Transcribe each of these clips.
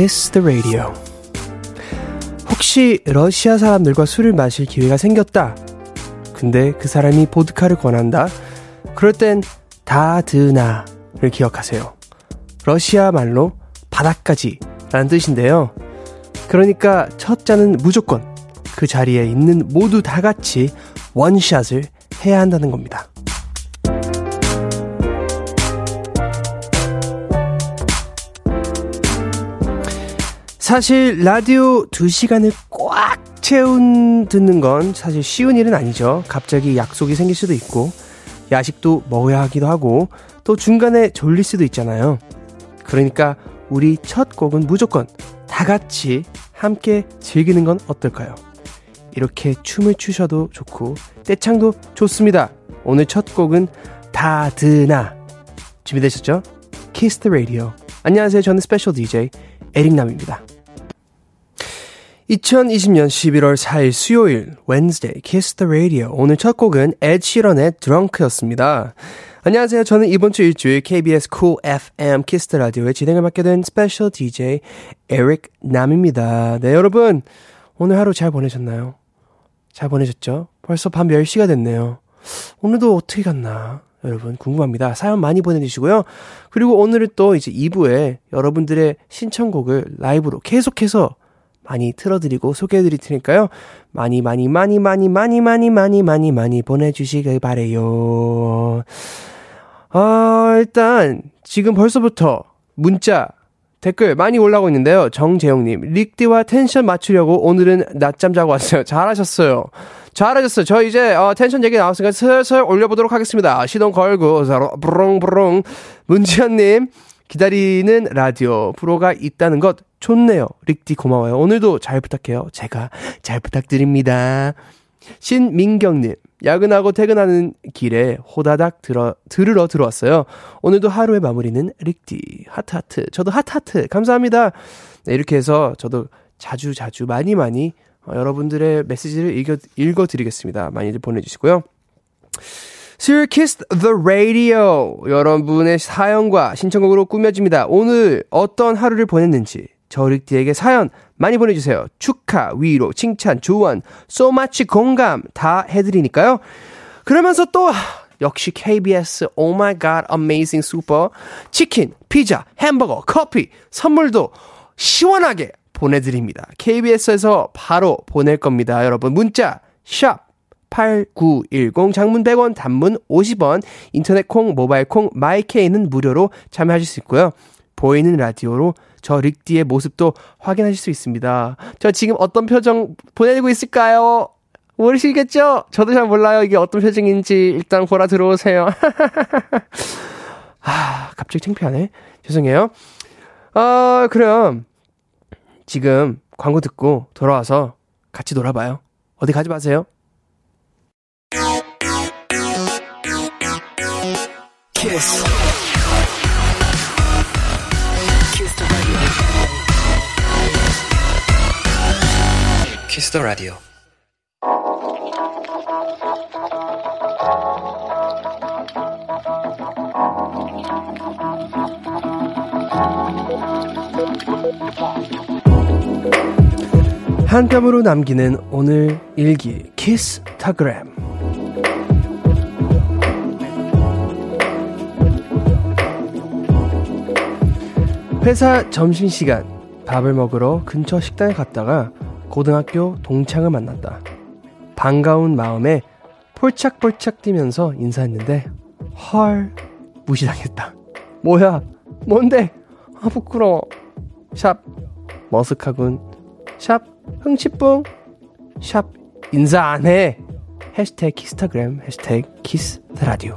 Kiss the Radio. 혹시 러시아 사람들과 술을 마실 기회가 생겼다. 근데 그 사람이 보드카를 권한다. 그럴 땐 다드나를 기억하세요. 러시아 말로 바닥까지 라는 뜻인데요. 그러니까 첫 잔은 무조건 그 자리에 있는 모두 다 같이 원샷을 해야 한다는 겁니다. 사실 라디오 2시간을 꽉 채운 듣는 건 사실 쉬운 일은 아니죠. 갑자기 약속이 생길 수도 있고 야식도 먹어야 하기도 하고 또 중간에 졸릴 수도 있잖아요. 그러니까 우리 첫 곡은 무조건 다 같이 함께 즐기는 건 어떨까요? 이렇게 춤을 추셔도 좋고 떼창도 좋습니다. 오늘 첫 곡은 다드나 준비되셨죠? Kiss the Radio 안녕하세요. 저는 special DJ 에릭남입니다. 2020년 11월 4일 수요일 Wednesday Kiss the Radio 오늘 첫 곡은 ed 시런의 Drunk였습니다. 안녕하세요. 저는 이번 주 일주일 KBS Cool FM Kiss the Radio의 진행을 맡게 된 special DJ 에릭 남입니다. 네, 여러분 오늘 하루 잘 보내셨나요? 잘 보내셨죠? 벌써 밤 10시가 됐네요. 오늘도 어떻게 갔나? 여러분 궁금합니다. 사연 많이 보내주시고요. 그리고 오늘은 또 이제 2부에 여러분들의 신청곡을 라이브로 계속해서 많이 틀어드리고 소개해드릴 테니까요. 많이 많이 많이 많이 많이 많이 많이 많이 많이 보내주시길 바래요. 아 일단 지금 벌써부터 문자 댓글 많이 올라오고 있는데요. 정재영님, 릭디와 텐션 맞추려고 오늘은 낮잠 자고 왔어요. 잘하셨어요. 잘하셨어요. 저 이제 어, 텐션 얘기 나왔으니까 슬슬 올려보도록 하겠습니다. 시동 걸고 부릉부릉 문지현님 기다리는 라디오 프로가 있다는 것 좋네요. 릭디 고마워요. 오늘도 잘 부탁해요. 제가 잘 부탁드립니다. 신민경님, 야근하고 퇴근하는 길에 호다닥 들어, 들으러 들어왔어요. 오늘도 하루의 마무리는 릭디. 하트하트. 저도 하트하트. 감사합니다. 네, 이렇게 해서 저도 자주 자주 많이 많이 어, 여러분들의 메시지를 읽어, 읽어드리겠습니다. 많이들 보내주시고요. 수요일 키스 the radio 여러분의 사연과 신청곡으로 꾸며집니다. 오늘 어떤 하루를 보냈는지 저릭디에게 사연 많이 보내주세요. 축하, 위로, 칭찬, 조언, so much 공감 다 해드리니까요. 그러면서 또 역시 KBS Oh My God Amazing Super 치킨, 피자, 햄버거, 커피 선물도 시원하게 보내드립니다. KBS에서 바로 보낼 겁니다. 여러분 문자 샵 8910 장문 100원 단문 50원 인터넷 콩 모바일 콩 마이케이는 무료로 참여하실 수 있고요. 보이는 라디오로 저 릭디의 모습도 확인하실 수 있습니다. 저 지금 어떤 표정 보내고 있을까요? 모르시겠죠? 저도 잘 몰라요. 이게 어떤 표정인지 일단 보라 들어오세요. 아, 갑자기 창피하네. 죄송해요. 어, 그럼 지금 광고 듣고 돌아와서 같이 놀아봐요. 어디 가지 마세요. 키스. 키스 더 라디오. 한 뼘으로 남기는 오늘 일기 키스 타그램 회사 점심시간 밥을 먹으러 근처 식당에 갔다가 고등학교 동창을 만났다. 반가운 마음에 폴착폴착 뛰면서 인사했는데 헐 무시당했다. 뭐야? 뭔데? 아 부끄러워. 샵 머쓱하군. 샵 흥치뿡. 샵 인사 안 해. 해시태그 키스타그램 해시태그 Kiss the Radio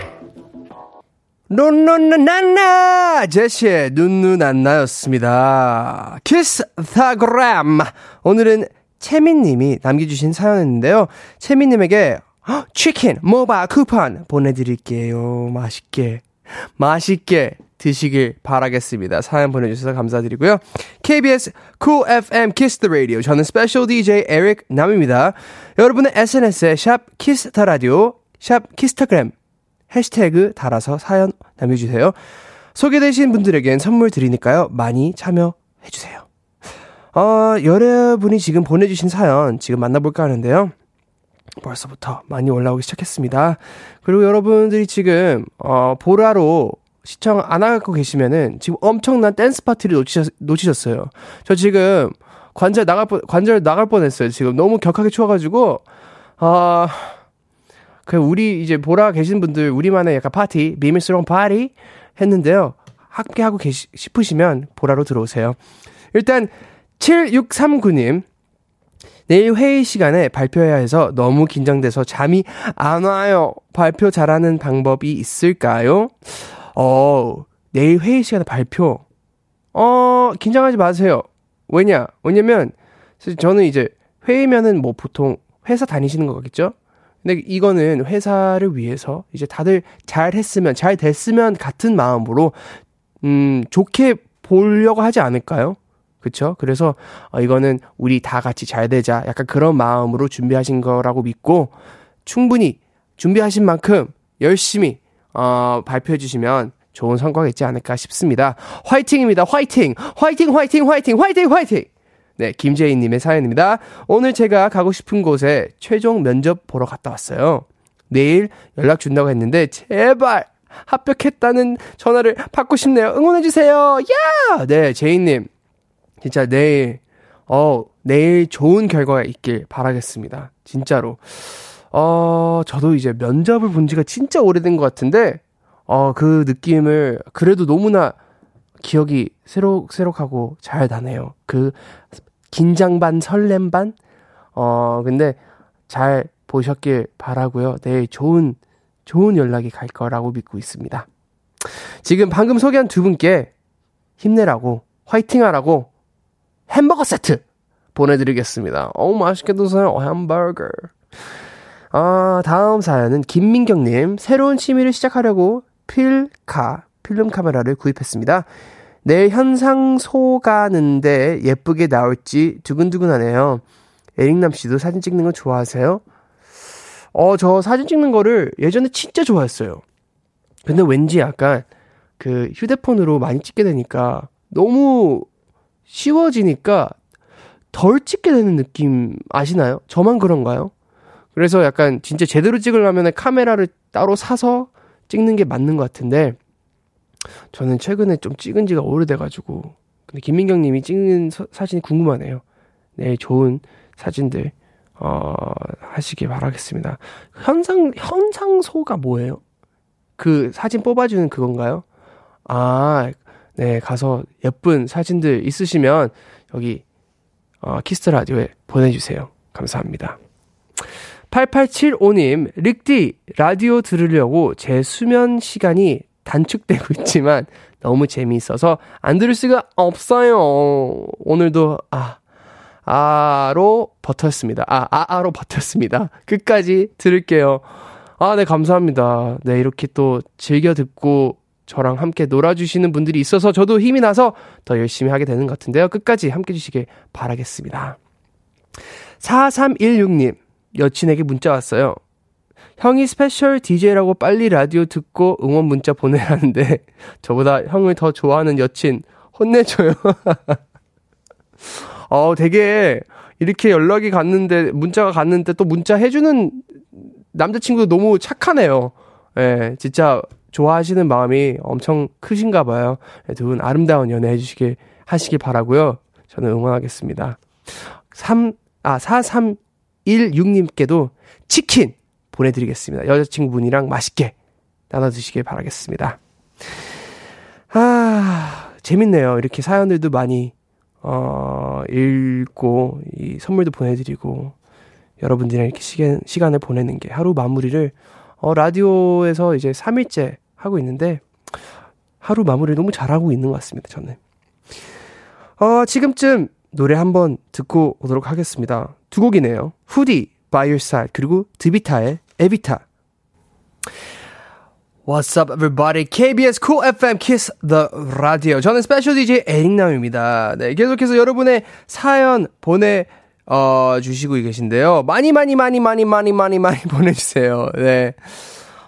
눈누난나 제시의 눈누난나였습니다. 키스타그램 오늘은 채민님이 남겨주신 사연인데요. 채민님에게 치킨 모바일 쿠폰 보내드릴게요. 맛있게 맛있게 드시길 바라겠습니다. 사연 보내주셔서 감사드리고요. KBS Cool FM Kiss the Radio 저는 special DJ 에릭 남입니다. 여러분의 SNS에 샵 Kiss the Radio 샵 키스타그램 해시태그 달아서 사연 남겨주세요. 소개되신 분들에겐 선물 드리니까요. 많이 참여해주세요. 어, 여러분이 지금 보내주신 사연 지금 만나볼까 하는데요. 벌써부터 많이 올라오기 시작했습니다. 그리고 여러분들이 지금, 어, 보라로 시청 안 하고 계시면은 지금 엄청난 댄스 파티를 놓치셨, 놓치셨어요. 저 지금 관절 나갈 뻔, 관절 나갈 뻔 했어요. 지금 너무 격하게 추워가지고, 아, 그, 우리 이제 보라 계신 분들, 우리만의 약간 파티, 미미스러운 파티 했는데요. 함께 하고 계시, 싶으시면 보라로 들어오세요. 일단, 7639님. 내일 회의 시간에 발표해야 해서 너무 긴장돼서 잠이 안 와요. 발표 잘하는 방법이 있을까요? 어, 내일 회의 시간에 발표. 어, 긴장하지 마세요. 왜냐? 왜냐면, 저는 이제 회의면은 뭐 보통 회사 다니시는 거겠죠? 근데 이거는 회사를 위해서 이제 다들 잘 했으면, 잘 됐으면 같은 마음으로, 음, 좋게 보려고 하지 않을까요? 그쵸? 그래서, 어, 이거는 우리 다 같이 잘 되자. 약간 그런 마음으로 준비하신 거라고 믿고, 충분히 준비하신 만큼 열심히, 어, 발표해 주시면 좋은 성과가 있지 않을까 싶습니다. 화이팅입니다. 화이팅! 화이팅, 화이팅, 화이팅, 화이팅, 화이팅! 네, 김재인님의 사연입니다. 오늘 제가 가고 싶은 곳에 최종 면접 보러 갔다 왔어요. 내일 연락 준다고 했는데, 제발! 합격했다는 전화를 받고 싶네요. 응원해주세요! 야! 네, 제인님. 진짜 내일, 어, 내일 좋은 결과가 있길 바라겠습니다. 진짜로. 어, 저도 이제 면접을 본 지가 진짜 오래된 것 같은데, 어, 그 느낌을 그래도 너무나 기억이 새록새록하고 잘 나네요. 그 긴장 반, 설렘 반? 어, 근데 잘 보셨길 바라고요 내일 좋은, 좋은 연락이 갈 거라고 믿고 있습니다. 지금 방금 소개한 두 분께 힘내라고, 화이팅 하라고 햄버거 세트 보내드리겠습니다. 어우, 맛있게 드세요. 햄버거. 아, 다음 사연은 김민경님. 새로운 취미를 시작하려고 필카, 필름 카메라를 구입했습니다. 내일 현상 소 가는데 예쁘게 나올지 두근두근하네요. 에릭남 씨도 사진 찍는 거 좋아하세요? 어, 저 사진 찍는 거를 예전에 진짜 좋아했어요. 근데 왠지 약간 그 휴대폰으로 많이 찍게 되니까 너무 쉬워지니까 덜 찍게 되는 느낌 아시나요? 저만 그런가요? 그래서 약간 진짜 제대로 찍으려면 카메라를 따로 사서 찍는 게 맞는 것 같은데 저는 최근에 좀 찍은 지가 오래돼가지고 근데 김민경 님이 찍는 서, 사진이 궁금하네요. 네, 좋은 사진들 어, 하시길 바라겠습니다. 현상 현상소가 뭐예요? 그 사진 뽑아주는 그건가요? 아, 네, 가서 예쁜 사진들 있으시면 여기 어, Kiss the Radio에 보내주세요. 감사합니다. 8875님, 릭디, 라디오 들으려고 제 수면 시간이 단축되고 있지만 너무 재미있어서 안 들을 수가 없어요. 오늘도, 아, 아로 버텼습니다. 아, 아아로 버텼습니다. 끝까지 들을게요. 아, 네, 감사합니다. 네, 이렇게 또 즐겨 듣고 저랑 함께 놀아주시는 분들이 있어서 저도 힘이 나서 더 열심히 하게 되는 것 같은데요. 끝까지 함께 해주시길 바라겠습니다. 4316님, 여친에게 문자 왔어요. 형이 special DJ라고 빨리 라디오 듣고 응원 문자 보내라는데, 저보다 형을 더 좋아하는 여친, 혼내줘요. 어, 되게, 이렇게 연락이 갔는데, 문자가 갔는데 또 문자 해주는 남자친구도 너무 착하네요. 예, 진짜 좋아하시는 마음이 엄청 크신가 봐요. 예, 두분 아름다운 연애 해주시길, 하시길 바라고요 저는 응원하겠습니다. 3, 아, 4316님께도 치킨 보내드리겠습니다. 여자친구분이랑 맛있게 나눠 드시길 바라겠습니다. 아, 재밌네요. 이렇게 사연들도 많이, 어, 읽고, 이 선물도 보내드리고, 여러분들이랑 이렇게 시간, 시간을 보내는 게 하루 마무리를, 어, 라디오에서 이제 3일째 하고 있는데, 하루 마무리를 너무 잘하고 있는 것 같습니다, 저는. 어, 지금쯤 노래 한번 듣고 오도록 하겠습니다. 두 곡이네요. 후디, Side, 그리고 드비타의 EVITA. What's up, everybody? KBS Cool FM Kiss the Radio. 저는 special DJ 에릭남입니다. 네, 계속해서 여러분의 사연 보내, 어, 주시고 계신데요. 많이, 많이, 많이, 많이, 많이, 많이, 많이 보내주세요. 네.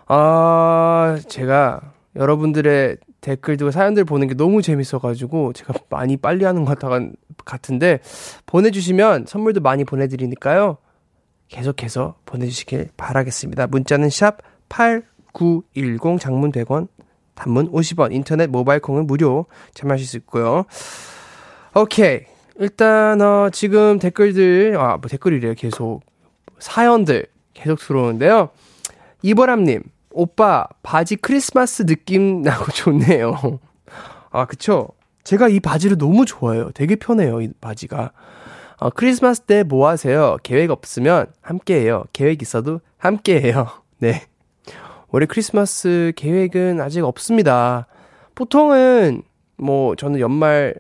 아, 제가 여러분들의 댓글들, 사연들 보는 게 너무 재밌어가지고 제가 많이 빨리 하는 것 같은데 보내주시면 선물도 많이 보내드리니까요. 계속해서 보내주시길 바라겠습니다. 문자는 샵 8910 장문 100원, 단문 50원, 인터넷 모바일 콩은 무료 참여하실 수 있고요. 오케이. 일단, 어, 지금 댓글들, 아, 뭐 댓글이래요. 계속. 사연들 계속 들어오는데요. 이보람님, 오빠, 바지 크리스마스 느낌 나고 좋네요. 아, 그쵸? 제가 이 바지를 너무 좋아해요. 되게 편해요, 이 바지가. 어, 크리스마스 때 뭐 하세요? 계획 없으면 함께 해요. 계획 있어도 함께 해요. 네. 올해 크리스마스 계획은 아직 없습니다. 보통은 뭐 저는 연말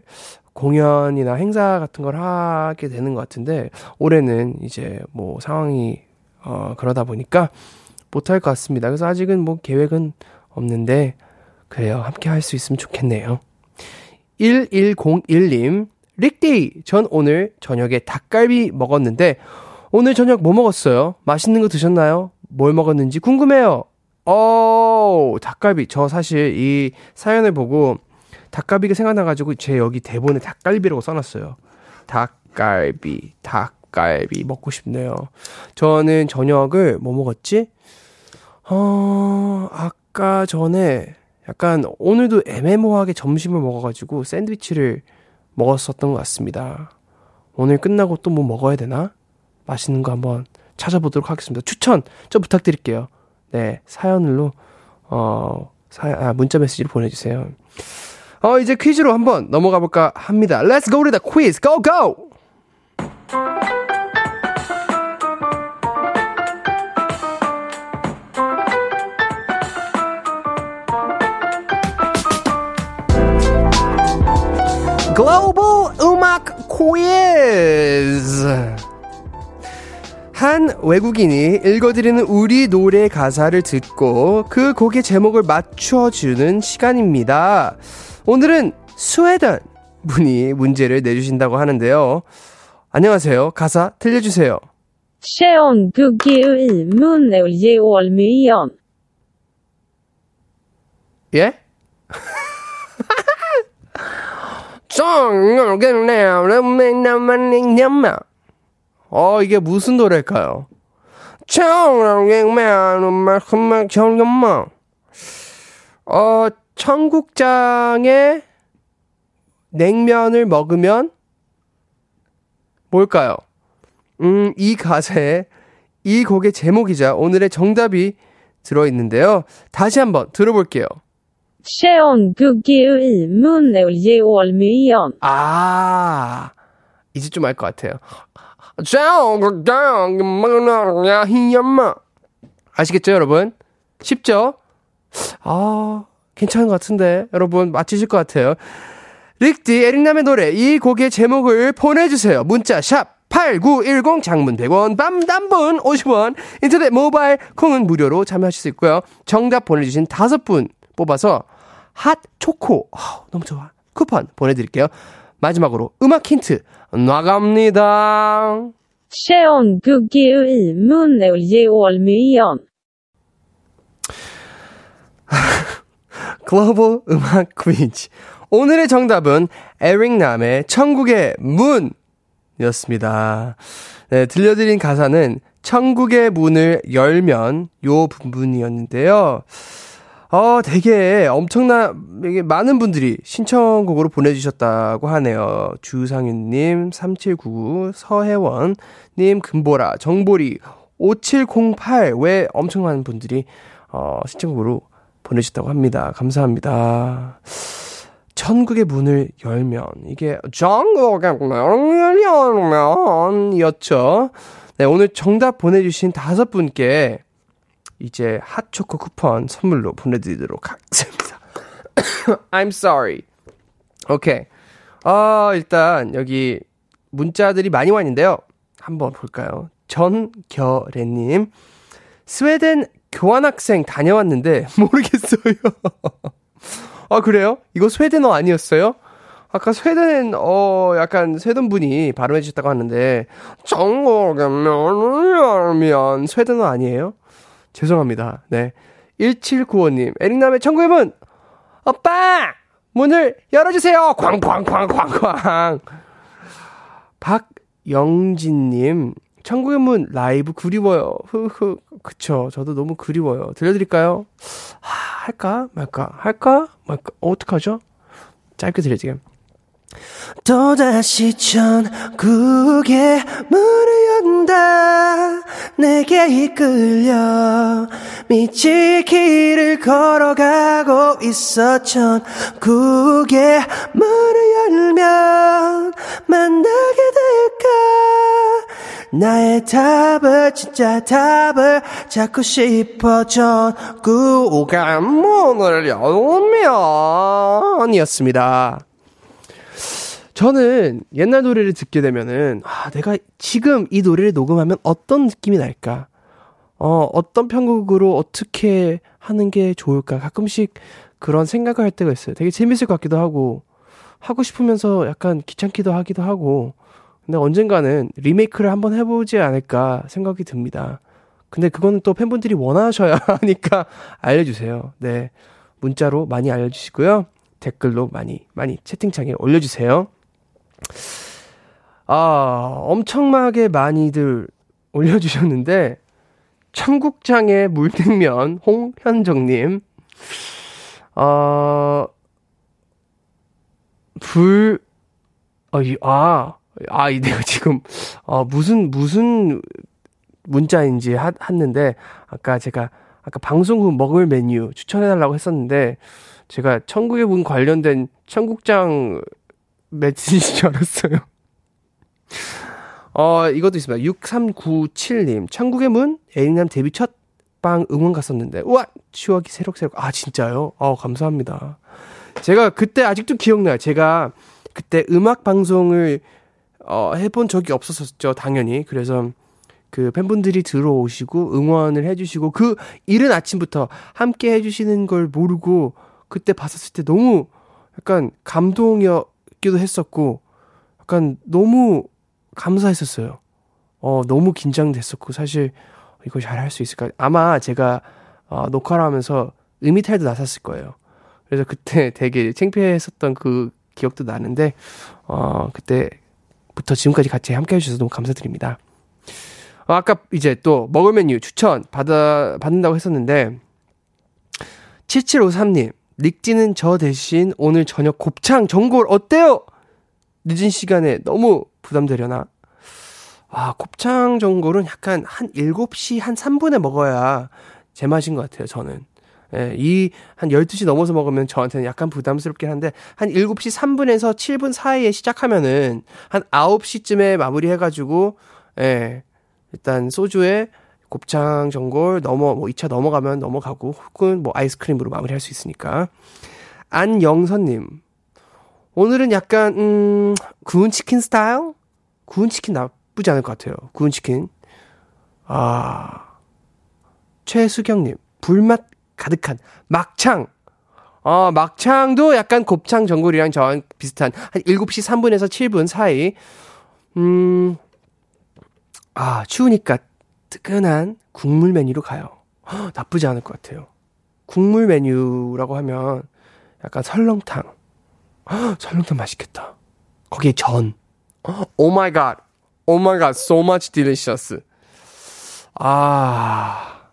공연이나 행사 같은 걸 하게 되는 것 같은데 올해는 이제 뭐 상황이 어 그러다 보니까 못할 것 같습니다. 그래서 아직은 뭐 계획은 없는데 그래요. 함께 할 수 있으면 좋겠네요. 1101님 릭데이 전 오늘 저녁에 닭갈비 먹었는데 오늘 저녁 뭐 먹었어요? 맛있는 거 드셨나요? 뭘 먹었는지 궁금해요. 어, 닭갈비. 저 사실 이 사연을 보고 닭갈비가 생각나가지고 제 여기 대본에 닭갈비라고 써놨어요. 닭갈비, 닭갈비 먹고 싶네요. 저는 저녁을 뭐 먹었지? 어, 아까 전에 약간 오늘도 애매모호하게 점심을 먹어가지고 샌드위치를 먹었었던 것 같습니다. 오늘 끝나고 또 뭐 먹어야 되나? 맛있는 거 한번 찾아보도록 하겠습니다. 추천 좀 부탁드릴게요. 네, 사연으로, 어, 사, 아, 문자 메시지를 보내주세요. 어, 이제 퀴즈로 한번 넘어가 볼까 합니다. Let's go to the quiz. Go, go! 글로벌 음악 퀴즈. 한 외국인이 읽어드리는 우리 노래 가사를 듣고 그 곡의 제목을 맞춰주는 시간입니다. 오늘은 스웨덴 분이 문제를 내주신다고 하는데요. 안녕하세요. 가사 들려주세요. 예? 어, 이게 무슨 노래일까요? 어, 청국장에 냉면을 먹으면 뭘까요? 음, 이 가사에 이 곡의 제목이자 오늘의 정답이 들어있는데요. 다시 한번 들어볼게요. 아, 이제 좀 알 것 같아요. 아시겠죠, 여러분? 쉽죠? 아, 괜찮은 것 같은데. 여러분, 맞히실 것 같아요. 릭디, 에릭남의 노래, 이 곡의 제목을 보내주세요. 문자, 샵, 8910 장문 100원, 밤 단분 50원, 인터넷 모바일 콩은 무료로 참여하실 수 있고요. 정답 보내주신 다섯 분 뽑아서 핫 초코, 어, 너무 좋아. 쿠폰 보내드릴게요. 마지막으로 음악 힌트 나갑니다. 글로벌 음악 퀴즈. 오늘의 정답은 에릭남의 천국의 문이었습니다. 네, 들려드린 가사는 천국의 문을 열면 요 부분이었는데요. 어, 되게 엄청난, 이게 많은 분들이 신청곡으로 보내주셨다고 하네요. 주상윤님, 3799, 서혜원님, 금보라, 정보리, 5708, 왜 엄청 많은 분들이, 어, 신청곡으로 보내주셨다고 합니다. 감사합니다. 천국의 문을 열면, 이게, 천국의 문을 열면, 이었죠. 네, 오늘 정답 보내주신 다섯 분께, 이제 핫초코 쿠폰 선물로 보내드리도록 하겠습니다. I'm sorry. 오케이. 어, 일단 여기 문자들이 많이 와 있는데요. 한번 볼까요? 전결애님. 스웨덴 교환학생 다녀왔는데 모르겠어요. 아, 그래요? 이거 스웨덴어 아니었어요? 아까 스웨덴, 어, 약간 스웨덴 분이 발음해 주셨다고 하는데, 정국면, 스웨덴어 아니에요? 죄송합니다. 네. 1795님, 에릭남의 청구의 문! 오빠! 문을 열어주세요! 쾅쾅쾅쾅쾅! 박영진님, 천국의 문 라이브 그리워요. 흐흐. 그쵸. 저도 너무 그리워요. 들려드릴까요? 하, 할까? 말까? 할까? 말까? 어, 어떡하죠? 짧게 들려드릴게요. 또다시 천국의 문을 연다 내게 이끌려 미칠 길을 걸어가고 있어. 천국의 문을 열면 만나게 될까? 나의 답을 진짜 답을 찾고 싶어. 전국의 문을 열면 이었습니다. 저는 옛날 노래를 듣게 되면은, 아, 내가 지금 이 노래를 녹음하면 어떤 느낌이 날까? 어, 어떤 편곡으로 어떻게 하는 게 좋을까? 가끔씩 그런 생각을 할 때가 있어요. 되게 재밌을 것 같기도 하고, 하고 싶으면서 약간 귀찮기도 하기도 하고, 근데 언젠가는 리메이크를 한번 해보지 않을까 생각이 듭니다. 근데 그거는 또 팬분들이 원하셔야 하니까 알려주세요. 네. 문자로 많이 알려주시고요. 댓글로 많이, 많이 채팅창에 올려주세요. 아, 엄청나게 많이들 올려주셨는데, 청국장의 물냉면, 홍현정님, 어, 불, 어, 이, 아, 아, 내가 지금, 어, 무슨, 무슨 문자인지 하, 했는데, 아까 제가, 아까 방송 후 먹을 메뉴 추천해달라고 했었는데, 제가 천국의 문 관련된 청국장 메시지인 줄 알았어요. 어, 이것도 있습니다. 6397님. 천국의 문, 에릭남 데뷔 첫방 응원 갔었는데, 우와! 추억이 새록새록. 아, 진짜요? 어, 감사합니다. 제가 그때 아직도 기억나요. 제가 그때 음악 방송을, 어, 해본 적이 없었었죠. 당연히. 그래서 그 팬분들이 들어오시고 응원을 해주시고 그 이른 아침부터 함께 해주시는 걸 모르고 그때 봤었을 때 너무 약간 감동이 어, 기도 했었고, 약간 너무 감사했었어요. 어, 너무 긴장됐었고, 사실 이거 잘 할 수 있을까? 아마 제가 어, 녹화를 하면서 음이탈도 나섰을 거예요. 그래서 그때 되게 창피했었던 그 기억도 나는데, 어, 그때부터 지금까지 같이 함께 해주셔서 너무 감사드립니다. 어, 아까 이제 또 먹을 메뉴 추천 받아, 받는다고 했었는데, 7753님, 닉지는 저 대신 오늘 저녁 곱창 전골 어때요? 늦은 시간에 너무 부담되려나? 아, 곱창 전골은 약간 한 7시 한 3분에 먹어야 제맛인 것 같아요, 저는. 예, 이, 한 12시 넘어서 먹으면 저한테는 약간 부담스럽긴 한데, 한 7시 3분에서 7분 사이에 시작하면은, 한 9시쯤에 마무리 해 가지고, 예, 일단 소주에 곱창 전골 넘어 뭐 2차 넘어가면 넘어가고 혹은 뭐 아이스크림으로 마무리할 수 있으니까. 안영선 님 오늘은 약간 음 구운 치킨 스타일? 구운 치킨 나쁘지 않을 것 같아요. 구운 치킨. 아 최수경 님 불맛 가득한 막창. 어, 막창도 약간 곱창 전골이랑 저랑 비슷한 한 7시 3분에서 7분 사이. 음, 아, 추우니까 뜨끈한 국물 메뉴로 가요. 허, 나쁘지 않을 것 같아요. 국물 메뉴라고 하면 약간 설렁탕. 허, 설렁탕 맛있겠다. 거기에 전. Oh my god. Oh my god. So much delicious. 아.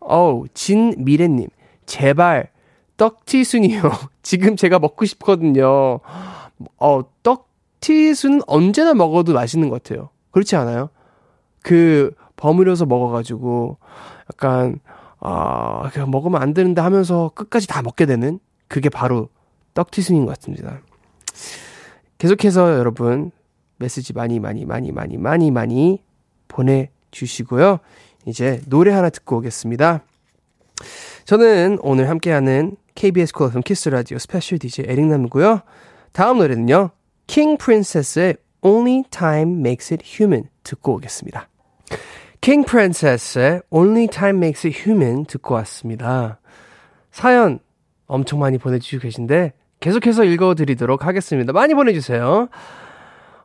어우, 진미래님. 제발, 떡튀순이요. 지금 제가 먹고 싶거든요. 어, 떡튀순 언제나 먹어도 맛있는 것 같아요. 그렇지 않아요? 그, 버무려서 먹어가지고 약간 아 그냥 먹으면 안 되는데 하면서 끝까지 다 먹게 되는 그게 바로 떡튀순인 것 같습니다. 계속해서 여러분 메시지 많이 많이 많이 많이 많이 많이 보내주시고요. 이제 노래 하나 듣고 오겠습니다. 저는 오늘 함께하는 KBS Cool FM Kiss the Radio special DJ 에릭남이고요. 다음 노래는요. 킹 프린세스의 Only Time Makes It Human 듣고 오겠습니다. 킹 프린세스의 Only Time Makes It Human 듣고 왔습니다. 사연 엄청 많이 보내주시고 계신데 계속해서 읽어드리도록 하겠습니다. 많이 보내주세요.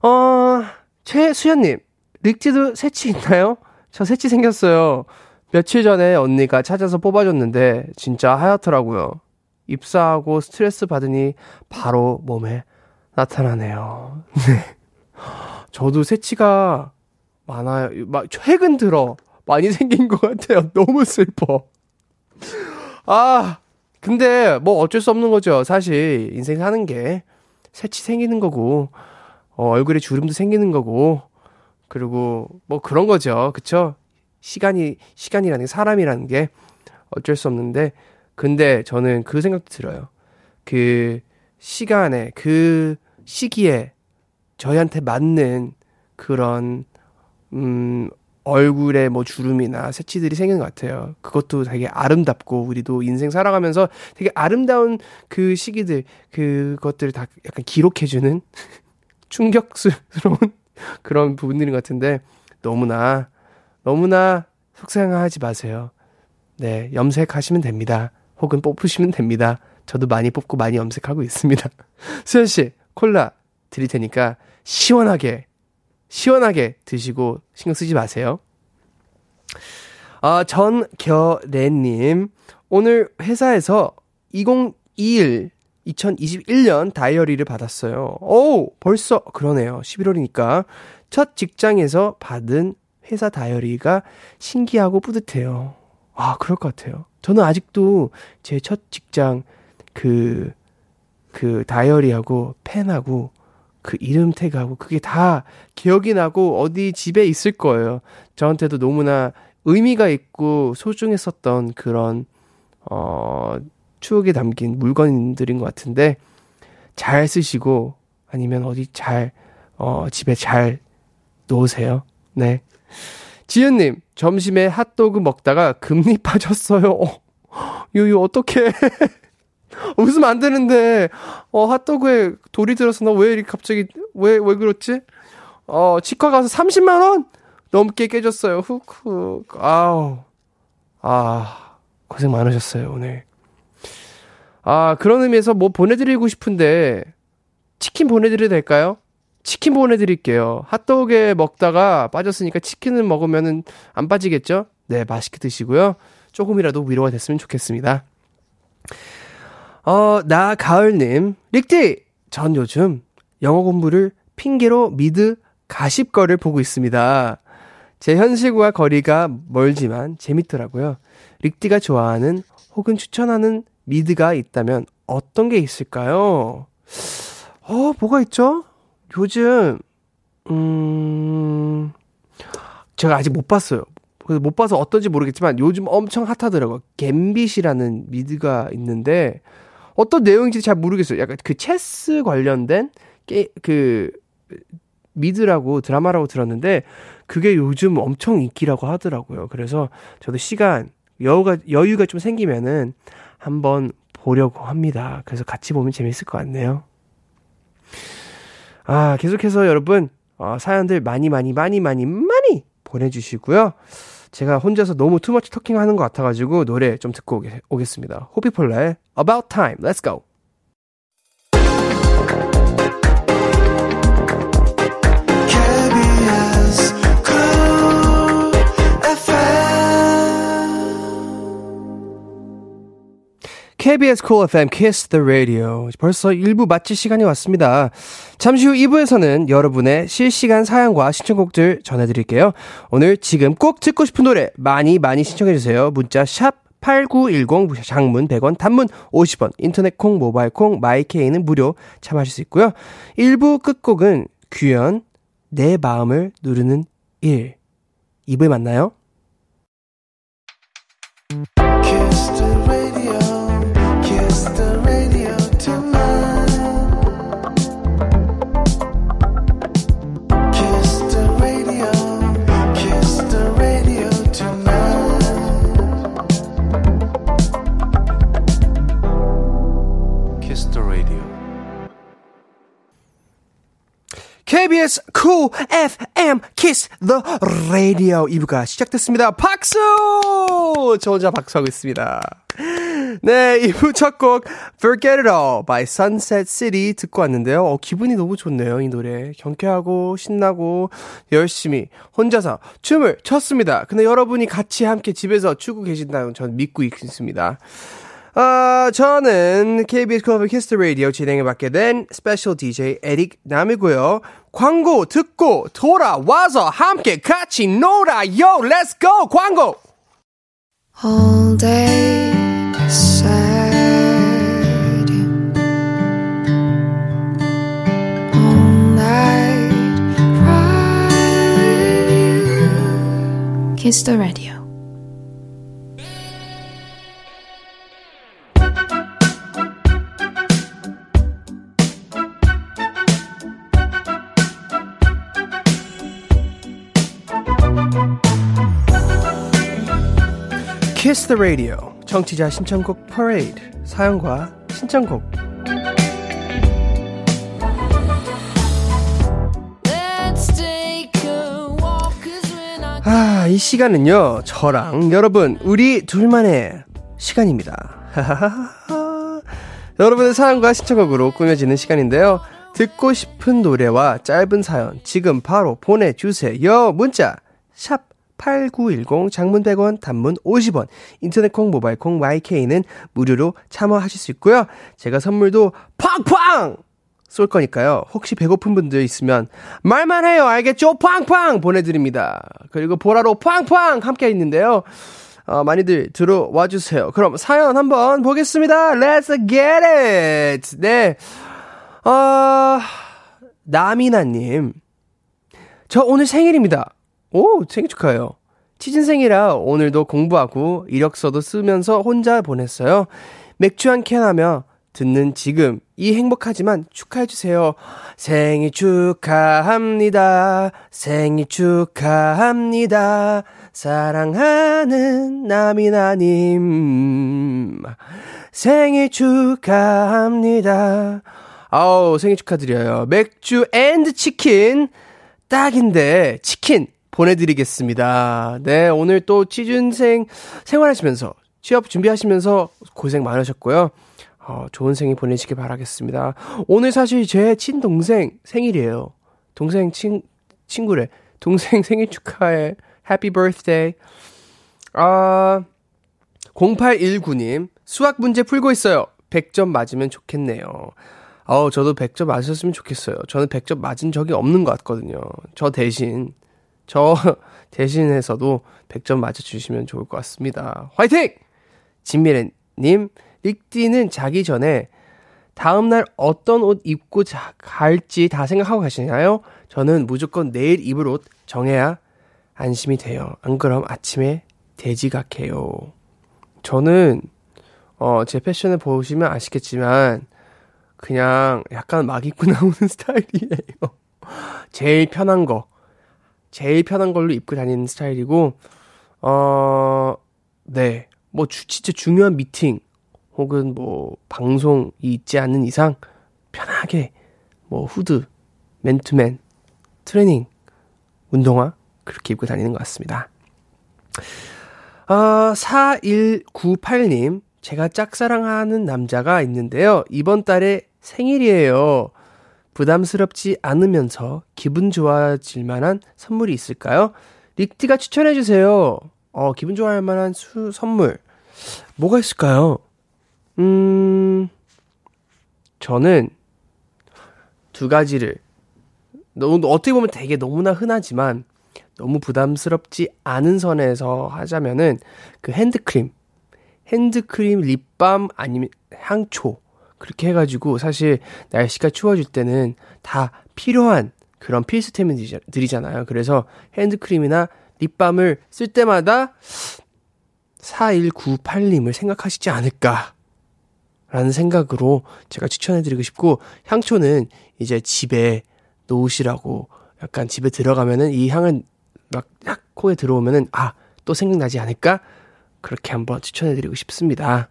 어, 최수연님, 릭지도 새치 있나요? 저 새치 생겼어요. 며칠 전에 언니가 찾아서 뽑아줬는데 진짜 하얗더라고요. 입사하고 스트레스 받으니 바로 몸에 나타나네요. 네. 저도 새치가 많아요. 막 최근 들어 많이 생긴 것 같아요. 너무 슬퍼. 아, 근데 뭐 어쩔 수 없는 거죠. 사실 인생 사는 게 새치 생기는 거고 어, 얼굴에 주름도 생기는 거고 그리고 뭐 그런 거죠. 그쵸? 시간이 시간이라는 게 사람이라는 게 어쩔 수 없는데 근데 저는 그 생각도 들어요. 그 시간에 그 시기에 저희한테 맞는 그런 음 얼굴에 뭐 주름이나 새치들이 생기는 것 같아요. 그것도 되게 아름답고 우리도 인생 살아가면서 되게 아름다운 그 시기들 그것들을 다 약간 기록해주는 충격스러운 그런 부분들인 것 같은데 너무나 너무나 속상하지 마세요. 네 염색하시면 됩니다. 혹은 뽑으시면 됩니다. 저도 많이 뽑고 많이 염색하고 있습니다. 수현 씨 콜라 드릴 테니까 시원하게 시원하게 드시고 신경 쓰지 마세요. 아, 전겨래님, 오늘 회사에서 2021, 2021년 다이어리를 받았어요. 오, 벌써, 그러네요. 11월이니까. 첫 직장에서 받은 회사 다이어리가 신기하고 뿌듯해요. 아, 그럴 것 같아요. 저는 아직도 제 첫 직장 그, 그 다이어리하고 펜하고 그 이름 태그하고 그게 다 기억이 나고 어디 집에 있을 거예요. 저한테도 너무나 의미가 있고 소중했었던 그런 어 추억에 담긴 물건들인 것 같은데 잘 쓰시고 아니면 어디 잘 어 집에 잘 놓으세요. 네. 지은님 점심에 핫도그 먹다가 금리 빠졌어요. 어, 유유 어떻게? 웃으면 안 되는데, 어, 핫도그에 돌이 들어서 나 왜 이렇게 갑자기, 왜, 왜 그렇지? 어, 치과 가서 30만원? 넘게 깨졌어요. 훅훅. 아우. 아, 고생 많으셨어요, 오늘. 아, 그런 의미에서 뭐 보내드리고 싶은데, 치킨 보내드려도 될까요? 치킨 보내드릴게요. 핫도그에 먹다가 빠졌으니까 치킨을 먹으면은 안 빠지겠죠? 네, 맛있게 드시고요. 조금이라도 위로가 됐으면 좋겠습니다. 어, 나 가을님. 릭디! 전 요즘 영어 공부를 핑계로 미드 가십거를 보고 있습니다. 제 현실과 거리가 멀지만 재밌더라고요. 릭디가 좋아하는 혹은 추천하는 미드가 있다면 어떤 게 있을까요? 어, 뭐가 있죠? 요즘, 음, 제가 아직 못 봤어요. 그래서 못 봐서 어떤지 모르겠지만 요즘 엄청 핫하더라고요. Gambit이라는 미드가 있는데, 어떤 내용인지 잘 모르겠어요. 약간 그 체스 관련된 게, 그 미드라고 드라마라고 들었는데 그게 요즘 엄청 인기라고 하더라고요. 그래서 저도 시간 여유가 여유가 좀 생기면은 한번 보려고 합니다. 그래서 같이 보면 재밌을 것 같네요. 아, 계속해서 여러분 어, 사연들 많이 많이 많이 많이 많이 보내주시고요. 제가 혼자서 너무 투머치 터킹 하는 것 같아가지고 노래 좀 듣고 오겠습니다. 호피폴라의 About Time. Let's go. KBS Cool FM Kiss the Radio. 벌써 1부 마칠 시간이 왔습니다. 잠시 후 2부에서는 여러분의 실시간 사연과 신청곡들 전해드릴게요. 오늘 지금 꼭 듣고 싶은 노래 많이 많이 신청해주세요. 문자 샵 8910 장문 100원 단문 50원 인터넷 콩 모바일 콩 마이케이는 무료 참여하실 수 있고요. 1부 끝곡은 규현 내 마음을 누르는 1 2부에 만나요. KBS Kiss the Radio 2부가 시작됐습니다. 박수! 저 혼자 박수하고 있습니다. 네, 2부 첫 곡 Forget It All by Sunset City 듣고 왔는데요. 어, 기분이 너무 좋네요, 이 노래. 경쾌하고 신나고 열심히 혼자서 춤을 췄습니다. 근데 여러분이 같이 함께 집에서 추고 계신다는 저는 믿고 있습니다. 아, 저는 KBS Cool FM Kiss the Radio 진행을 맡게 된 special DJ 에릭 남이고요. 광고 듣고 돌아와서 함께 같이 놀아요. Let's go! 광고! All day sad All night cry with you Kiss the radio Kiss the Radio 청취자 신청곡 퍼레이드 사연과 신청곡 아, 이 시간은요, 저랑 여러분, 우리 둘만의 시간입니다. 여러분의 사연과 신청곡으로 꾸며지는 시간인데요. 듣고 싶은 노래와 짧은 사연, 지금 바로 보내주세요. 문자, 샵 8910 장문 100원 단문 50원 인터넷 콩 모바일 콩 YK는 무료로 참여하실 수 있고요. 제가 선물도 팡팡 쏠 거니까요. 혹시 배고픈 분들 있으면 말만 해요. 알겠죠? 팡팡 보내드립니다. 그리고 보라로 팡팡 함께 있는데요. 어, 많이들 들어와 주세요. 그럼 사연 한번 보겠습니다. Let's get it! 네. 어, 나미나님. 저 오늘 생일입니다. 오, 생일 축하해요. 취진생이라 오늘도 공부하고 이력서도 쓰면서 혼자 보냈어요. 맥주 한 캔 하며 듣는 지금 이 행복하지만 축하해주세요. 생일 축하합니다. 생일 축하합니다. 사랑하는 나미나님. 생일 축하합니다. 아우, 생일 축하드려요. 맥주 and 치킨. 딱인데, 치킨 보내드리겠습니다. 네, 오늘 또 취준생 생활하시면서, 취업 준비하시면서 고생 많으셨고요. 어, 좋은 생일 보내시길 바라겠습니다. 오늘 사실 제 친동생 생일이에요. 동생 친, 친구래. 동생 생일 축하해. happy birthday. 아, 0819님, 수학 문제 풀고 있어요. 100점 맞으면 좋겠네요. 어, 저도 100점 맞으셨으면 좋겠어요. 저는 100점 맞은 적이 없는 것 같거든요. 저 대신, 저 대신해서도 100점 맞아주시면 좋을 것 같습니다. 화이팅! 진미래님, 릭디는 자기 전에 다음날 어떤 옷 입고 자, 갈지 다 생각하고 가시나요? 저는 무조건 내일 입을 옷 정해야 안심이 돼요. 안 그럼 아침에 돼지 같해요. 저는 어, 제 패션을 보시면 아시겠지만 그냥 약간 막 입고 나오는 스타일이에요. 제일 편한 거. 제일 편한 걸로 입고 다니는 스타일이고, 어, 네. 뭐, 주, 진짜 중요한 미팅, 혹은 뭐, 방송이 있지 않는 이상, 편하게, 뭐, 후드, 맨투맨, 트레이닝, 운동화, 그렇게 입고 다니는 것 같습니다. 아, 4198님, 제가 짝사랑하는 남자가 있는데요. 이번 달에 생일이에요. 부담스럽지 않으면서 기분 좋아질 만한 선물이 있을까요? 릭티가 추천해주세요. 어, 기분 좋아할 만한 수, 선물. 뭐가 있을까요? 음, 저는 두 가지를, 너무, 어떻게 보면 되게 너무나 흔하지만, 너무 부담스럽지 않은 선에서 하자면은, 그 핸드크림. 핸드크림, 립밤, 아니면 향초. 그렇게 해가지고 사실 날씨가 추워질 때는 다 필요한 그런 필수템들이잖아요. 그래서 핸드크림이나 립밤을 쓸 때마다 4198님을 생각하시지 않을까. 라는 생각으로 제가 추천해드리고 싶고, 향초는 이제 집에 놓으시라고 약간 집에 들어가면은 이 향을 막 딱 코에 들어오면은, 아, 또 생각나지 않을까? 그렇게 한번 추천해드리고 싶습니다.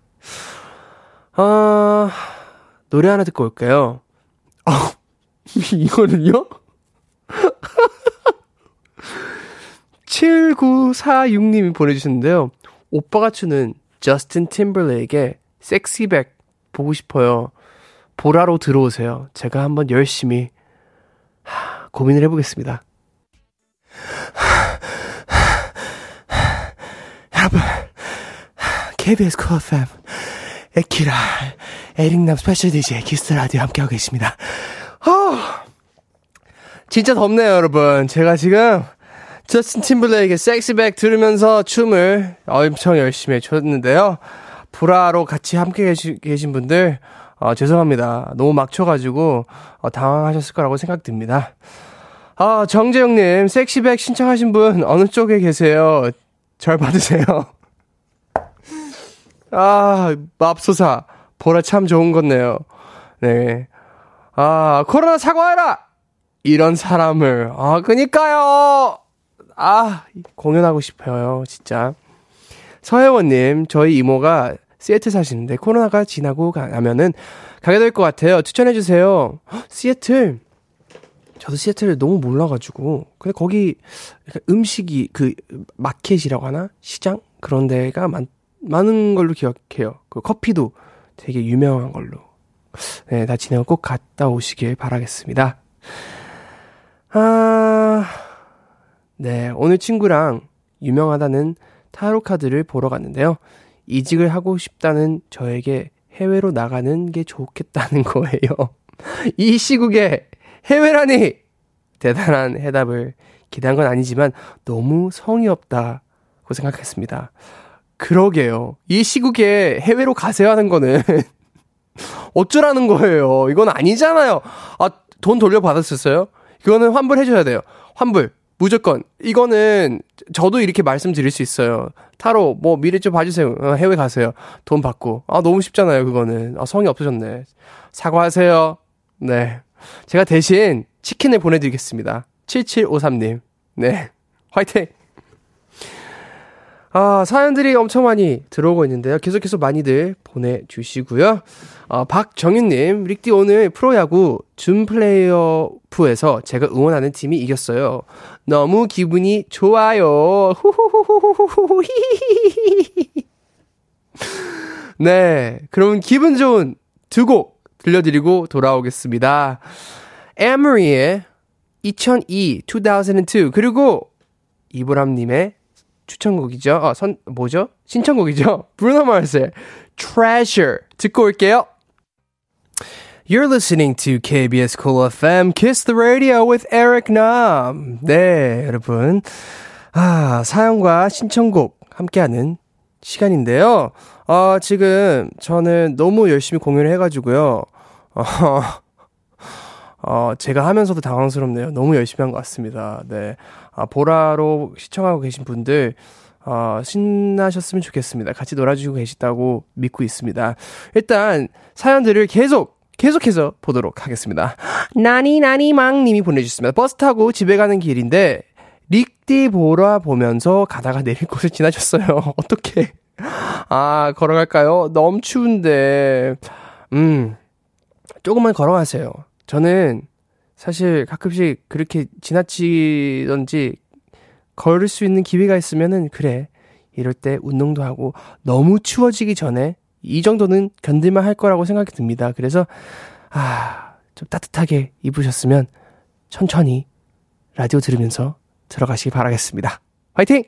아, 노래 하나 듣고 올까요? 어, 이거는요? 7946님이 보내주셨는데요. 오빠가 추는 저스틴 팀버레이크의 SexyBack 보고 싶어요. 보라로 들어오세요. 제가 한번 열심히 하, 고민을 해보겠습니다. 여러분, KBS Cool FM, 에키라, 에릭남 special DJ Kiss the Radio 함께하고 계십니다. 어, 진짜 덥네요, 여러분. 제가 지금 저스틴 팀블레이크의 섹시백 들으면서 춤을 엄청 열심히 췄는데요. 브라로 같이 함께 계신 분들, 어, 죄송합니다. 너무 막 춰가지고, 어, 당황하셨을 거라고 생각됩니다. 아, 정재영님, 섹시백 신청하신 분, 어느 쪽에 계세요? 절 받으세요. 아, 맙소사. 보라 참 좋은 건네요. 네. 아, 코로나 사과해라! 이런 사람을, 아, 그니까요! 아, 공연하고 싶어요, 진짜. 서혜원님, 저희 이모가 시애틀 사시는데 코로나가 지나고 가면은 가게 될 것 같아요. 추천해주세요. 시애틀. 저도 시애틀을 너무 몰라가지고. 근데 거기 음식이 그 마켓이라고 하나? 시장? 그런 데가 많, 많은 걸로 기억해요. 그 커피도 되게 유명한 걸로. 네, 다 지내고 꼭 갔다 오시길 바라겠습니다. 아, 네, 오늘 친구랑 유명하다는 타로 카드를 보러 갔는데요. 이직을 하고 싶다는 저에게 해외로 나가는 게 좋겠다는 거예요. 이 시국에 해외라니! 대단한 해답을 기대한 건 아니지만 너무 성의 없다고 생각했습니다. 그러게요. 이 시국에 해외로 가세요 하는 거는 어쩌라는 거예요. 이건 아니잖아요. 아, 돈 돌려받았었어요? 이거는 환불해줘야 돼요. 환불. 무조건. 이거는 저도 이렇게 말씀드릴 수 있어요. 타로 뭐 미래 좀 봐주세요. 어, 해외 가세요. 돈 받고. 아 너무 쉽잖아요. 그거는. 아 성이 없어졌네. 사과하세요. 네. 제가 대신 치킨을 보내드리겠습니다. 7753님. 네. 화이팅! 아, 사연들이 엄청 많이 들어오고 있는데요. 계속해서 많이들 보내주시고요. 어, 박정윤님, 릭디 오늘 프로야구 준 플레이어프에서 제가 응원하는 팀이 이겼어요. 너무 기분이 좋아요. 네, 그럼 기분 좋은 두 곡 들려드리고 돌아오겠습니다. 에머리의 2002, 2002, 그리고 이보람님의 추천곡이죠. 어, 선, 뭐죠? 신청곡이죠. 브루노 마스의 Treasure 듣고 올게요. You're listening to KBS Cool FM Kiss the Radio with Eric Nam. 네, 여러분. 아, 사연과 신청곡 함께하는 시간인데요. 어, 지금 저는 너무 열심히 공연을 해가지고요. 어, 어, 제가 하면서도 당황스럽네요. 너무 열심히 한 것 같습니다. 네. 아, 보라로 시청하고 계신 분들, 어, 신나셨으면 좋겠습니다. 같이 놀아주시고 계시다고 믿고 있습니다. 일단, 사연들을 계속, 계속해서 보도록 하겠습니다. 나니 나니 망 님이 보내주셨습니다. 버스 타고 집에 가는 길인데, 릭디 보라 보면서 가다가 내릴 곳을 지나셨어요. 어떻게? 아, 걸어갈까요? 너무 추운데, 음, 조금만 걸어가세요. 저는 사실 가끔씩 그렇게 지나치던지 걸을 수 있는 기회가 있으면은 그래 이럴 때 운동도 하고 너무 추워지기 전에 이 정도는 견딜만 할 거라고 생각이 듭니다. 그래서 아 좀 따뜻하게 입으셨으면 천천히 라디오 들으면서 들어가시기 바라겠습니다. 화이팅!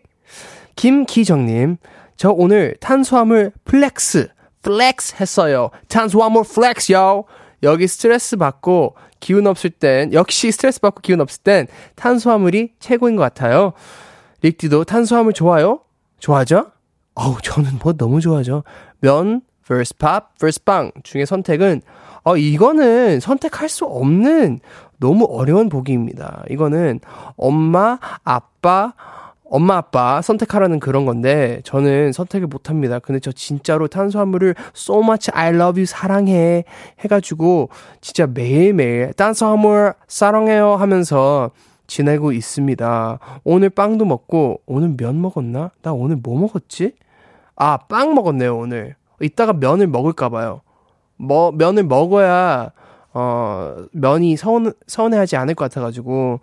김기정님, 저 오늘 탄수화물 flex, flex 했어요. 탄수화물 flex요. 여기 스트레스 받고 기운 없을 땐, 역시 스트레스 받고 기운 없을 땐 탄수화물이 최고인 것 같아요. 릭디도 탄수화물 좋아요? 좋아하죠? 어우, 저는 뭐 너무 좋아하죠. 면 vs 밥 vs 빵 중에 선택은, 어, 이거는 선택할 수 없는 너무 어려운 보기입니다. 이거는 엄마, 아빠, 엄마 아빠 선택하라는 그런 건데 저는 선택을 못 합니다. 근데 저 진짜로 탄수화물을 so much I love you 사랑해 해가지고 진짜 매일매일 탄수화물 사랑해요 하면서 지내고 있습니다. 오늘 빵도 먹고 오늘 면 먹었나? 나 오늘 뭐 먹었지? 아, 빵 먹었네요, 오늘. 이따가 면을 먹을까 봐요. 뭐 면을 먹어야 어 면이 서운 서운해하지 않을 것 같아 가지고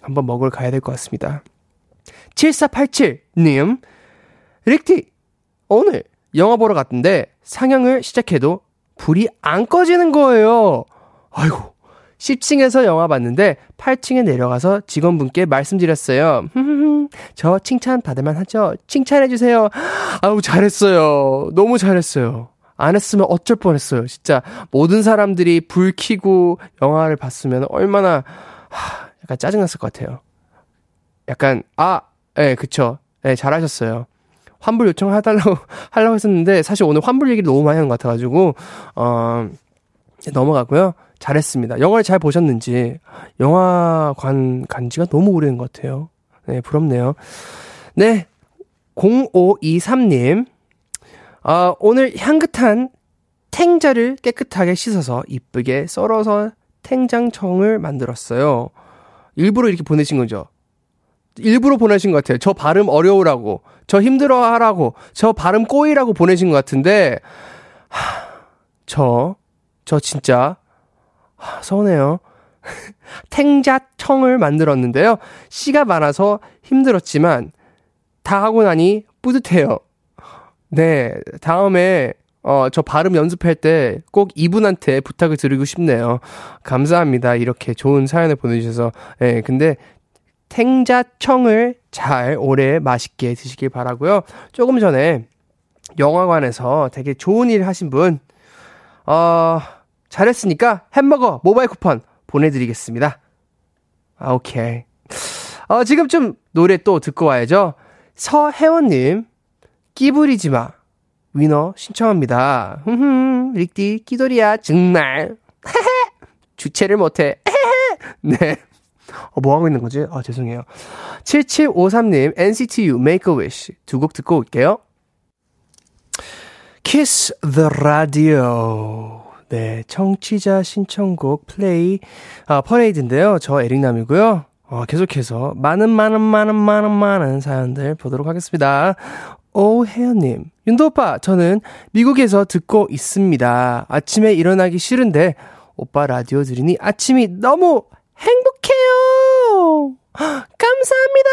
한번 먹으러 가야 될 것 같습니다. 7487님, 릭티, 오늘 영화 보러 갔는데 상영을 시작해도 불이 안 꺼지는 거예요. 아이고. 10층에서 영화 봤는데 8층에 내려가서 직원분께 말씀드렸어요. 저 칭찬 받을만 하죠? 칭찬해주세요. 아우, 잘했어요. 너무 잘했어요. 안 했으면 어쩔 뻔 했어요. 진짜 모든 사람들이 불 켜고 영화를 봤으면 얼마나, 하, 약간 짜증났을 것 같아요. 약간, 아, 예, 네, 그쵸. 예, 네, 잘하셨어요. 환불 요청해달라고, 하려고 했었는데, 사실 오늘 환불 얘기를 너무 많이 한 것 같아가지고, 어, 넘어가고요. 잘했습니다. 영화를 잘 보셨는지, 영화관 간 지가 너무 오래된 것 같아요. 네, 부럽네요. 네, 0523님. 아, 오늘 향긋한 탱자를 깨끗하게 씻어서 이쁘게 썰어서 탱장청을 만들었어요. 일부러 이렇게 보내신 거죠? 일부러 보내신 것 같아요. 저 발음 어려우라고, 저 힘들어 하라고, 저 발음 꼬이라고 보내신 것 같은데, 하, 저, 저 진짜, 하, 서운해요. 탱자청을 만들었는데요. 씨가 많아서 힘들었지만, 다 하고 나니 뿌듯해요. 네, 다음에, 어, 저 발음 연습할 때 꼭 이분한테 부탁을 드리고 싶네요. 감사합니다. 이렇게 좋은 사연을 보내주셔서. 예, 네, 근데 탱자청을 잘 오래 맛있게 드시길 바라고요. 조금 전에 영화관에서 되게 좋은 일 하신 분, 어, 잘했으니까 햄버거 모바일 쿠폰 보내드리겠습니다. 아, 오케이. 어, 지금 좀 노래 또 듣고 와야죠. 서혜원님, 끼부리지 마. 위너 신청합니다. 흠흠, 릭디, 끼돌이야, 정말. 주체를 못해. 네. 어, 뭐 하고 있는 거지? 아, 죄송해요. 7753님, NCT U, Make a Wish. 두 곡 듣고 올게요. Kiss the Radio. 네, 청취자 신청곡 플레이, 아, 퍼레이드인데요. 저 에릭남이고요. 어, 계속해서 많은, 많은, 많은, 많은, 많은 사연들 보도록 하겠습니다. 오혜연님, 윤도 오빠, 저는 미국에서 듣고 있습니다. 아침에 일어나기 싫은데, 오빠 라디오 들으니 아침이 너무 행복 해요! 감사합니다!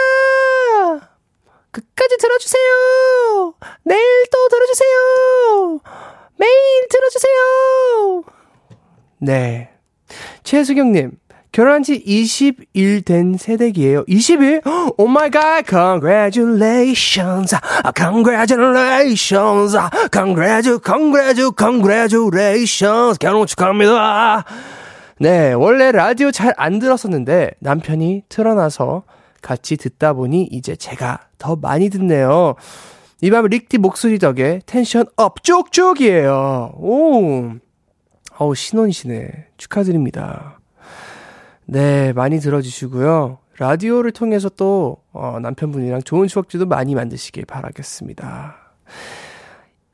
끝까지 들어주세요! 내일 또 들어주세요! 매일 들어주세요! 네. 최수경님, 결혼한 지 20일 된 새댁이에요. 20일? Oh my god, congratulations, congratulations, congratu, congratu, congratulations. 결혼 축하합니다. 네, 원래 라디오 잘 안 들었었는데 남편이 틀어놔서 같이 듣다 보니 이제 제가 더 많이 듣네요. 이 밤 릭디 목소리 덕에 tension up 쭉쭉이에요. 오, 어우 신혼이시네. 축하드립니다. 네, 많이 들어주시고요. 라디오를 통해서 또 어, 남편분이랑 좋은 추억들도 많이 만드시길 바라겠습니다.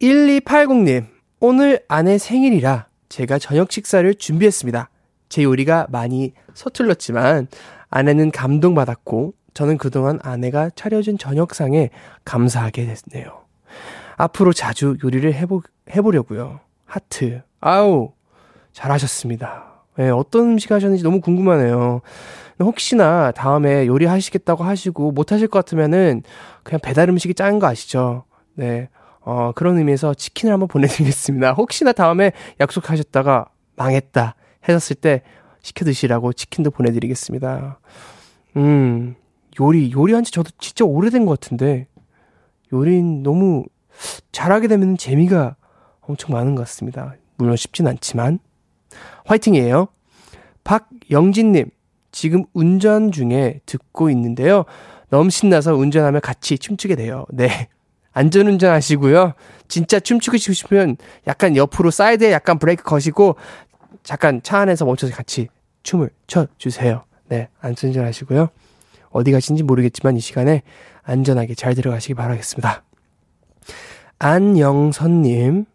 1280님, 오늘 아내 생일이라 제가 저녁 식사를 준비했습니다. 제 요리가 많이 서툴렀지만 아내는 감동받았고 저는 그동안 아내가 차려준 저녁상에 감사하게 됐네요. 앞으로 자주 요리를 해보, 해보려고요. 하트. 아우, 잘하셨습니다. 네, 어떤 음식 하셨는지 너무 궁금하네요. 혹시나 다음에 요리하시겠다고 하시고 못하실 것 같으면은 그냥 배달 음식이 짠 거 아시죠? 네. 어, 그런 의미에서 치킨을 한번 보내드리겠습니다. 혹시나 다음에 약속하셨다가 망했다. 해졌을 때 시켜 드시라고 치킨도 보내드리겠습니다. 음, 요리, 요리한 지 저도 진짜 오래된 것 같은데, 요리는 너무 잘하게 되면 재미가 엄청 많은 것 같습니다. 물론 쉽진 않지만. 화이팅이에요. 박영진님, 지금 운전 중에 듣고 있는데요. 너무 신나서 운전하면 같이 춤추게 돼요. 네. 안전운전 하시고요. 진짜 춤추고 싶으면 약간 옆으로 사이드에 약간 브레이크 거시고 잠깐 차 안에서 멈춰서 같이 춤을 춰주세요. 네, 안전운전 하시고요. 어디 가신지 모르겠지만 이 시간에 안전하게 잘 들어가시기 바라겠습니다. 안영선님,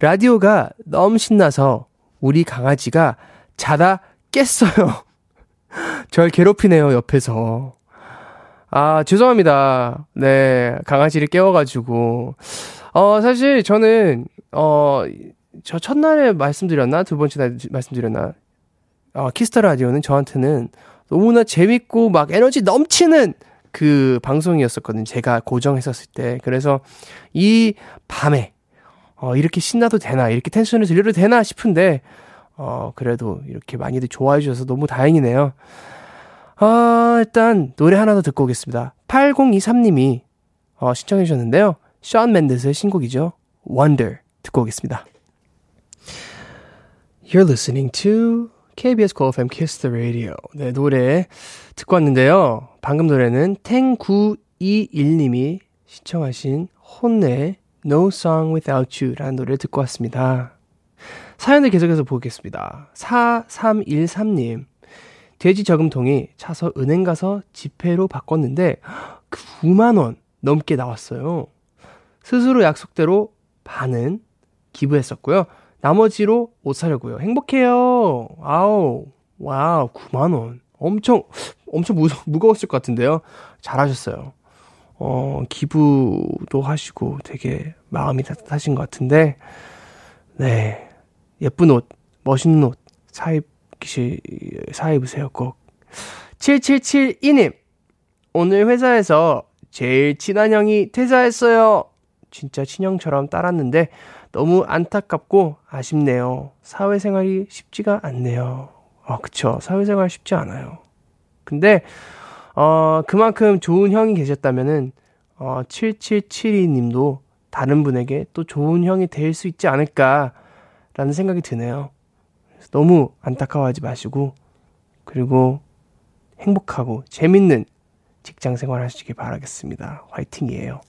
라디오가 너무 신나서 우리 강아지가 자다 깼어요. 절 괴롭히네요, 옆에서. 아, 죄송합니다. 네, 강아지를 깨워가지고. 어, 사실 저는, 어, 저 첫날에 말씀드렸나? 두 번째 날 말씀드렸나? 어, Kiss the Radio는 저한테는 너무나 재밌고 막 에너지 넘치는 그 방송이었었거든요. 제가 고정했었을 때. 그래서 이 밤에, 어, 이렇게 신나도 되나, 이렇게 텐션을 올려도 되나 싶은데, 어, 그래도 이렇게 많이들 좋아해 주셔서 너무 다행이네요. 아, 일단 노래 하나 더 듣고 오겠습니다. 8023님이 어, 신청해 주셨는데요. 션 맨데스의 신곡이죠. Wonder 듣고 오겠습니다. You're listening to KBS Cool FM Kiss the Radio. 네, 노래 듣고 왔는데요. 방금 노래는 탱921님이 신청하신 혼내 No Song Without You 라는 노래를 듣고 왔습니다. 사연을 계속해서 보겠습니다. 4313님. 돼지 저금통이 차서 은행 가서 지폐로 바꿨는데 9만원 넘게 나왔어요. 스스로 약속대로 반은 기부했었고요. 나머지로 옷 사려고요. 행복해요. 아우, 와우, 9만원. 엄청, 엄청 무, 무거웠을 것 같은데요. 잘하셨어요. 어, 기부도 하시고 되게 마음이 따뜻하신 것 같은데, 네. 예쁜 옷, 멋있는 옷, 사입기, 사입으세요, 꼭. 7772님! 오늘 회사에서 제일 친한 형이 퇴사했어요. 진짜 친형처럼 따랐는데 너무 안타깝고 아쉽네요. 사회생활이 쉽지가 않네요. 아, 그쵸. 사회생활 쉽지 않아요. 근데, 어, 그만큼 좋은 형이 계셨다면은, 어, 7772 님도 다른 분에게 또 좋은 형이 될 수 있지 않을까라는 생각이 드네요. 너무 안타까워하지 마시고, 그리고 행복하고 재밌는 직장 생활 하시길 바라겠습니다. 화이팅이에요.